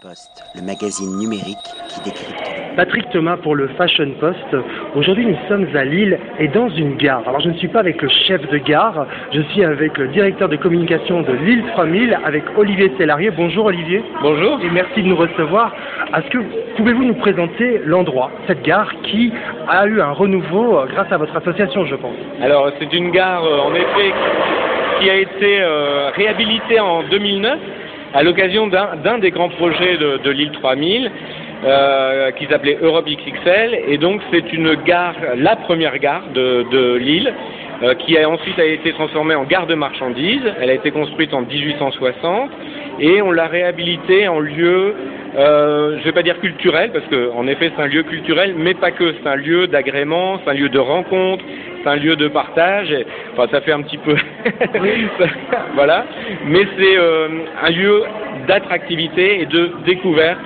Post, le magazine numérique qui décrypte. Patrick Thomas pour le Fashion Post. Aujourd'hui, nous sommes à Lille et dans une gare. Alors, je ne suis pas avec le chef de gare, je suis avec le directeur de communication de Lille 3000, avec Olivier Sellarié. Bonjour Olivier. Bonjour. Et merci de nous recevoir. Est-ce que pouvez-vous nous présenter l'endroit, cette gare qui a eu un renouveau euh, grâce à votre association, je pense? Alors, c'est une gare, euh, en effet, qui a été euh, réhabilitée en 2009 à l'occasion d'un des grands projets de, l'île 3000 euh, qui s'appelait Europe XXL et donc c'est une gare, la première gare de, Lille euh, qui a ensuite a été transformée en gare de marchandises. Elle a été construite en 1860 et on l'a réhabilitée en lieu, euh, je ne vais pas dire culturel parce qu'en effet c'est un lieu culturel, mais pas que. C'est un lieu d'agrément, c'est un lieu de rencontre, c'est un lieu de partage. Et, enfin, ça fait un petit peu, voilà. Mais c'est euh, un lieu d'attractivité et de découverte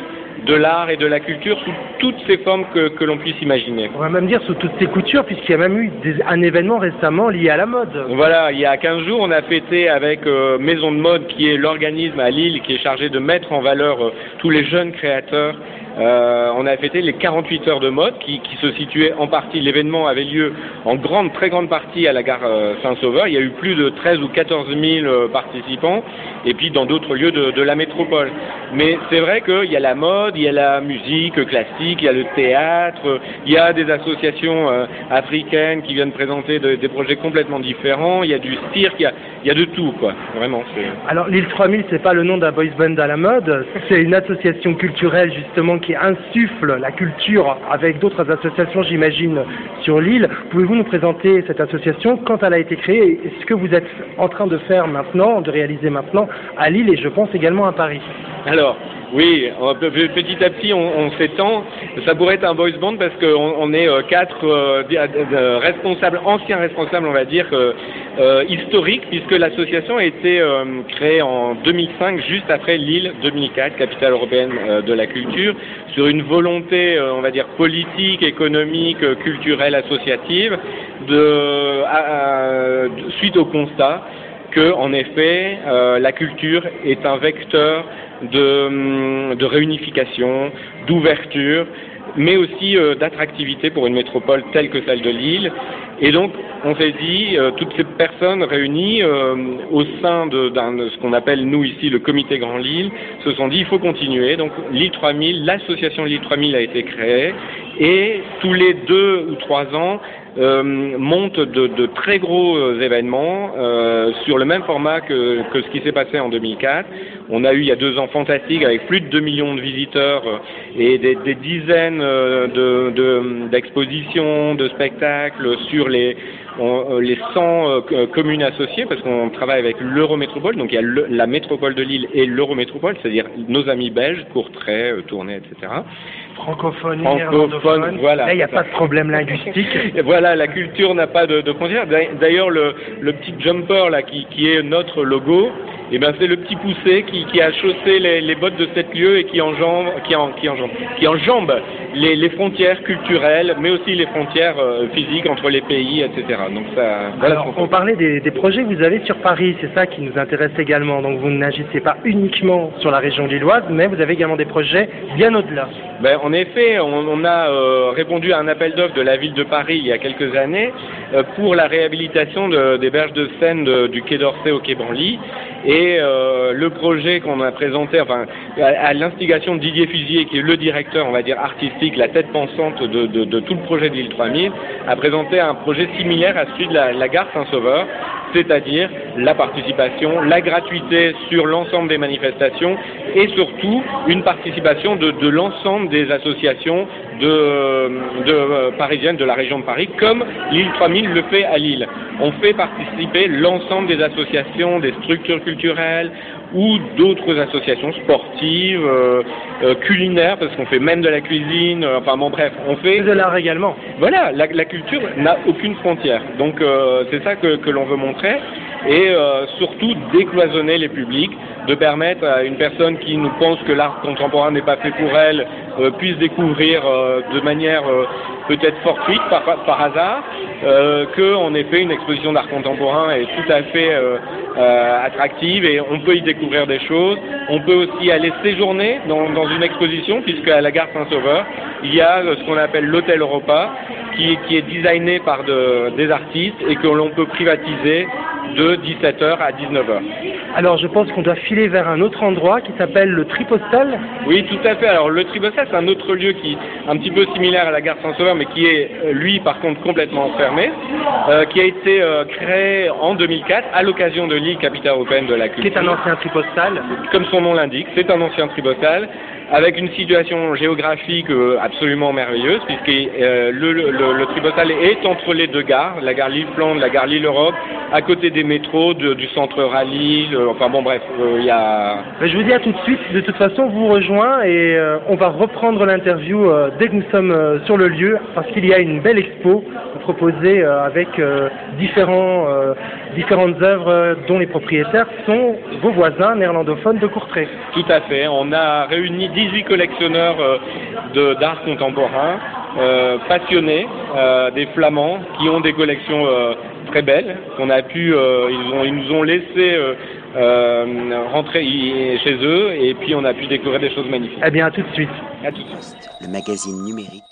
de l'art et de la culture sous toutes ces formes que, que l'on puisse imaginer. On va même dire sous toutes ces coutures, puisqu'il y a même eu des- un événement récemment lié à la mode. Voilà, il y a 15 jours, on a fêté avec euh, Maison de Mode, qui est l'organisme à Lille qui est chargé de mettre en valeur euh, tous les jeunes créateurs. Euh, on a fêté les 48 heures de mode qui, se situaient en partie, l'événement avait lieu en grande, très grande partie à la gare euh, Saint-Sauveur. Il y a eu plus de 13 ou 14 000 euh, participants et puis dans d'autres lieux de, la métropole. Mais c'est vrai qu'il y a la mode, il y a la musique classique, il y a le théâtre, il y a des associations africaines qui viennent présenter de- des projets complètement différents, il y a du cirque, il y a, de tout, quoi. Vraiment. Alors, l'île 3000, c'est pas le nom d'un boys band à la mode, c'est une association culturelle justement qui insuffle la culture avec d'autres associations, j'imagine, sur l'île. Pouvez-vous nous présenter cette association, quand elle a été créée, et ce que vous êtes en train de faire maintenant, de réaliser maintenant à Lille et je pense également à Paris? Alors, oui, peut- petit à petit, on, s'étend. Ça pourrait être un boys band parce qu'on on est euh, quatre euh, euh, responsables, anciens responsables, on va dire, euh, euh, historiques, puisque l'association a été euh, créée en 2005, juste après Lille 2004, capitale européenne euh, de la culture, sur une volonté, euh, on va dire, politique, économique, euh, culturelle, associative, de- suite au constat que, en effet, euh, la culture est un vecteur de, hum, réunification, d'ouverture, mais aussi euh, d'attractivité pour une métropole telle que celle de Lille. Et donc, on s'est dit, euh, toutes ces personnes réunies au sein de, de ce qu'on appelle, nous ici, le comité Grand Lille, se sont dit, il faut continuer. Donc, Lille 3000, l'association Lille 3000 a été créée, et tous les deux ou trois ans, monte de, de très gros euh, événements euh, sur le même format que, que ce qui s'est passé en 2004. On a eu il y a deux ans fantastique avec plus de 2 millions de visiteurs euh, et des, des dizaines euh, de- d'expositions, de, spectacles sur les, on- euh, les 100 euh, co- communes associées parce qu'on travaille avec l'Eurométropole, donc il y a le- la métropole de Lille et l'Eurométropole, c'est-à-dire nos amis belges, Courtrai, euh, Tournai, etc. Francophone, Francophone, néerlandophone. voilà. Là, il n'y a pas de problème linguistique. Voilà, la culture n'a pas de, de frontières. D'ailleurs- D'ailleurs, le, le petit jumper là, qui, qui est notre logo, eh ben, c'est le petit poussé qui, qui a chaussé les, les bottes de cette lieu et qui enjambe, qui, en, qui enjambe, qui enjambe les, les frontières culturelles, mais aussi les frontières euh, physiques entre les pays, etc. Donc ça, voilà Alors, on parlait des, des projets que vous avez sur Paris, c'est ça qui nous intéresse également. Donc, vous n'agissez pas uniquement sur la région lilloise, mais vous avez également des projets bien au-delà. Ben, en effet, on, on a euh, répondu à un appel d'offres de la ville de Paris il y a quelques années euh, pour la réhabilitation de- des berges de Seine de- du quai d'Orsay au quai Branly. Et euh, le projet qu'on a présenté, enfin, à, l'instigation de Didier Fusier, qui est le directeur, on va dire, artistique, la tête pensante de, tout le projet de l'île 3000, a présenté un projet similaire à celui de la, la gare Saint-Sauveur, c'est-à-dire la participation, la gratuité sur l'ensemble des manifestations et surtout une participation de, l'ensemble des associations de, de, euh, parisiennes de la région de Paris, comme l'île 3000 le fait à Lille. On fait participer l'ensemble des associations, des structures culturelles ou d'autres associations sportives, euh, euh, culinaires, parce qu'on fait même de la cuisine, euh, enfin bon bref, on fait de l'art également. voilà, la, la culture n'a aucune frontière. Donc c'est ça que, que l'on veut montrer. Et euh, surtout décloisonner les publics, de permettre à une personne qui nous pense que l'art contemporain n'est pas fait pour elle euh, puisse découvrir euh, de manière peut-être fortuite par, hasard que effet une exposition d'art contemporain est tout à fait attractive et on peut y découvrir des choses. On peut aussi aller séjourner dans, une exposition puisque à la gare Saint-Sauveur il y a ce qu'on appelle l'hôtel Europa qui, est designé par de, des artistes et que l'on peut privatiser de 17h à 19h. Alors je pense qu'on doit filer vers un autre endroit qui s'appelle le Tripostal. Oui, tout à fait. Alors le Tripostal, c'est un autre lieu qui est un petit peu similaire à la gare Saint-Sauveur, mais qui est, euh, lui, par contre, complètement fermé, euh, qui a été euh, créé en 2004 à l'occasion de l'île capitale européenne de la culture. Qui est un ancien Tripostal. Comme son nom l'indique, c'est un ancien Tripostal avec une situation géographique euh, absolument merveilleuse, puisque euh, le, le, est entre les deux gares, la gare Lille-Flandre, la gare Lille-Europe, à côté des métros du centre Rallye, enfin bon bref, il y a... Je vous dis à tout de suite, de toute façon, on vous rejoint et euh, on va reprendre l'interview dès que nous sommes sur le lieu, parce qu'il y a une belle expo proposée avec différents, différentes œuvres dont les propriétaires sont vos voisins néerlandophones de Courtrai. Tout à fait, on a réuni 18 collectionneurs euh, d'art contemporain, euh, passionnés, euh, des flamands, qui ont des collections euh, très belles, qu'on a pu, euh, ils, ont, ils, nous ont laissé rentrer chez eux, et puis on a pu découvrir des choses magnifiques. Eh bien, à tout de suite. À tout de suite. Le magazine numérique